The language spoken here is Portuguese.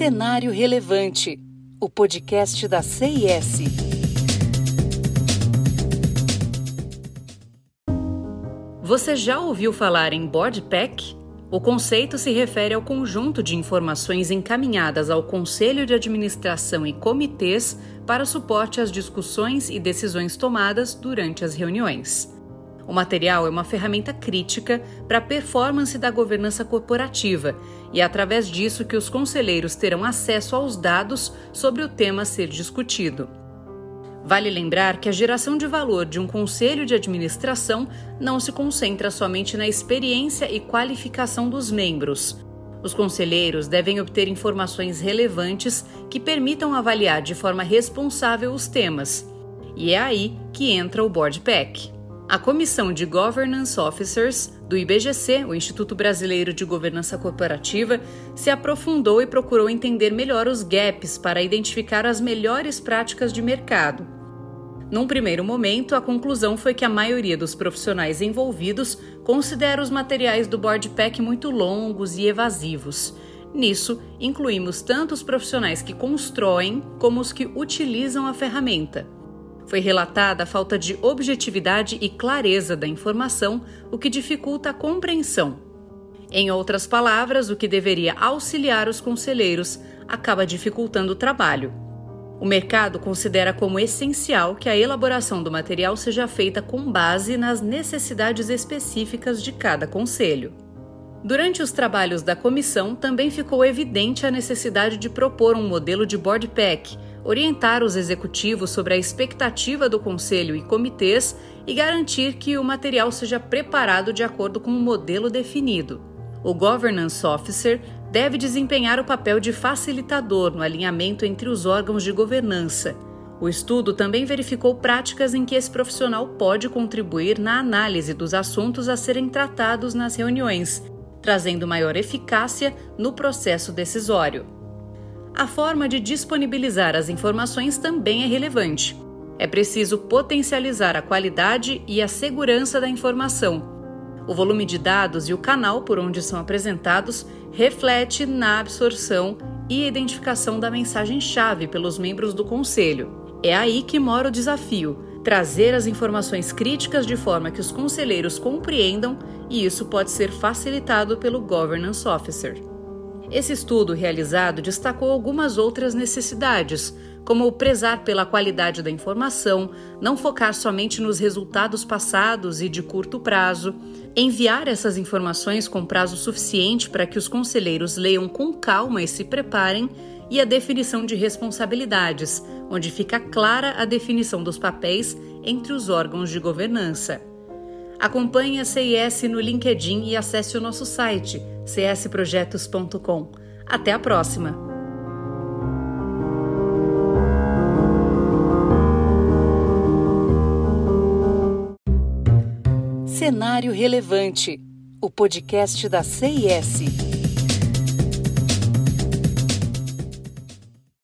Cenário Relevante, o podcast da CIS. Você já ouviu falar em Board Pack? O conceito se refere ao conjunto de informações encaminhadas ao Conselho de Administração e comitês para suporte às discussões e decisões tomadas durante as reuniões. O material é uma ferramenta crítica para a performance da governança corporativa e é através disso que os conselheiros terão acesso aos dados sobre o tema a ser discutido. Vale lembrar que a geração de valor de um conselho de administração não se concentra somente na experiência e qualificação dos membros. Os conselheiros devem obter informações relevantes que permitam avaliar de forma responsável os temas. E é aí que entra o Board Pack. A Comissão de Governance Officers do IBGC, o Instituto Brasileiro de Governança Corporativa, se aprofundou e procurou entender melhor os gaps para identificar as melhores práticas de mercado. Num primeiro momento, a conclusão foi que a maioria dos profissionais envolvidos considera os materiais do Board Pack muito longos e evasivos. Nisso, incluímos tanto os profissionais que constroem como os que utilizam a ferramenta. Foi relatada a falta de objetividade e clareza da informação, o que dificulta a compreensão. Em outras palavras, o que deveria auxiliar os conselheiros acaba dificultando o trabalho. O mercado considera como essencial que a elaboração do material seja feita com base nas necessidades específicas de cada conselho. Durante os trabalhos da comissão, também ficou evidente a necessidade de propor um modelo de board pack orientar os executivos sobre a expectativa do conselho e comitês e garantir que o material seja preparado de acordo com um modelo definido. O Governance Officer deve desempenhar o papel de facilitador no alinhamento entre os órgãos de governança. O estudo também verificou práticas em que esse profissional pode contribuir na análise dos assuntos a serem tratados nas reuniões, trazendo maior eficácia no processo decisório. A forma de disponibilizar as informações também é relevante. É preciso potencializar a qualidade e a segurança da informação. O volume de dados e o canal por onde são apresentados reflete na absorção e identificação da mensagem-chave pelos membros do conselho. É aí que mora o desafio: trazer as informações críticas de forma que os conselheiros compreendam, e isso pode ser facilitado pelo Governance Officer. Esse estudo realizado destacou algumas outras necessidades, como o prezar pela qualidade da informação, não focar somente nos resultados passados e de curto prazo, enviar essas informações com prazo suficiente para que os conselheiros leiam com calma e se preparem, e a definição de responsabilidades, onde fica clara a definição dos papéis entre os órgãos de governança. Acompanhe a CIS no LinkedIn e acesse o nosso site csprojetos.com. Até a próxima! Cenário Relevante, o podcast da CIS.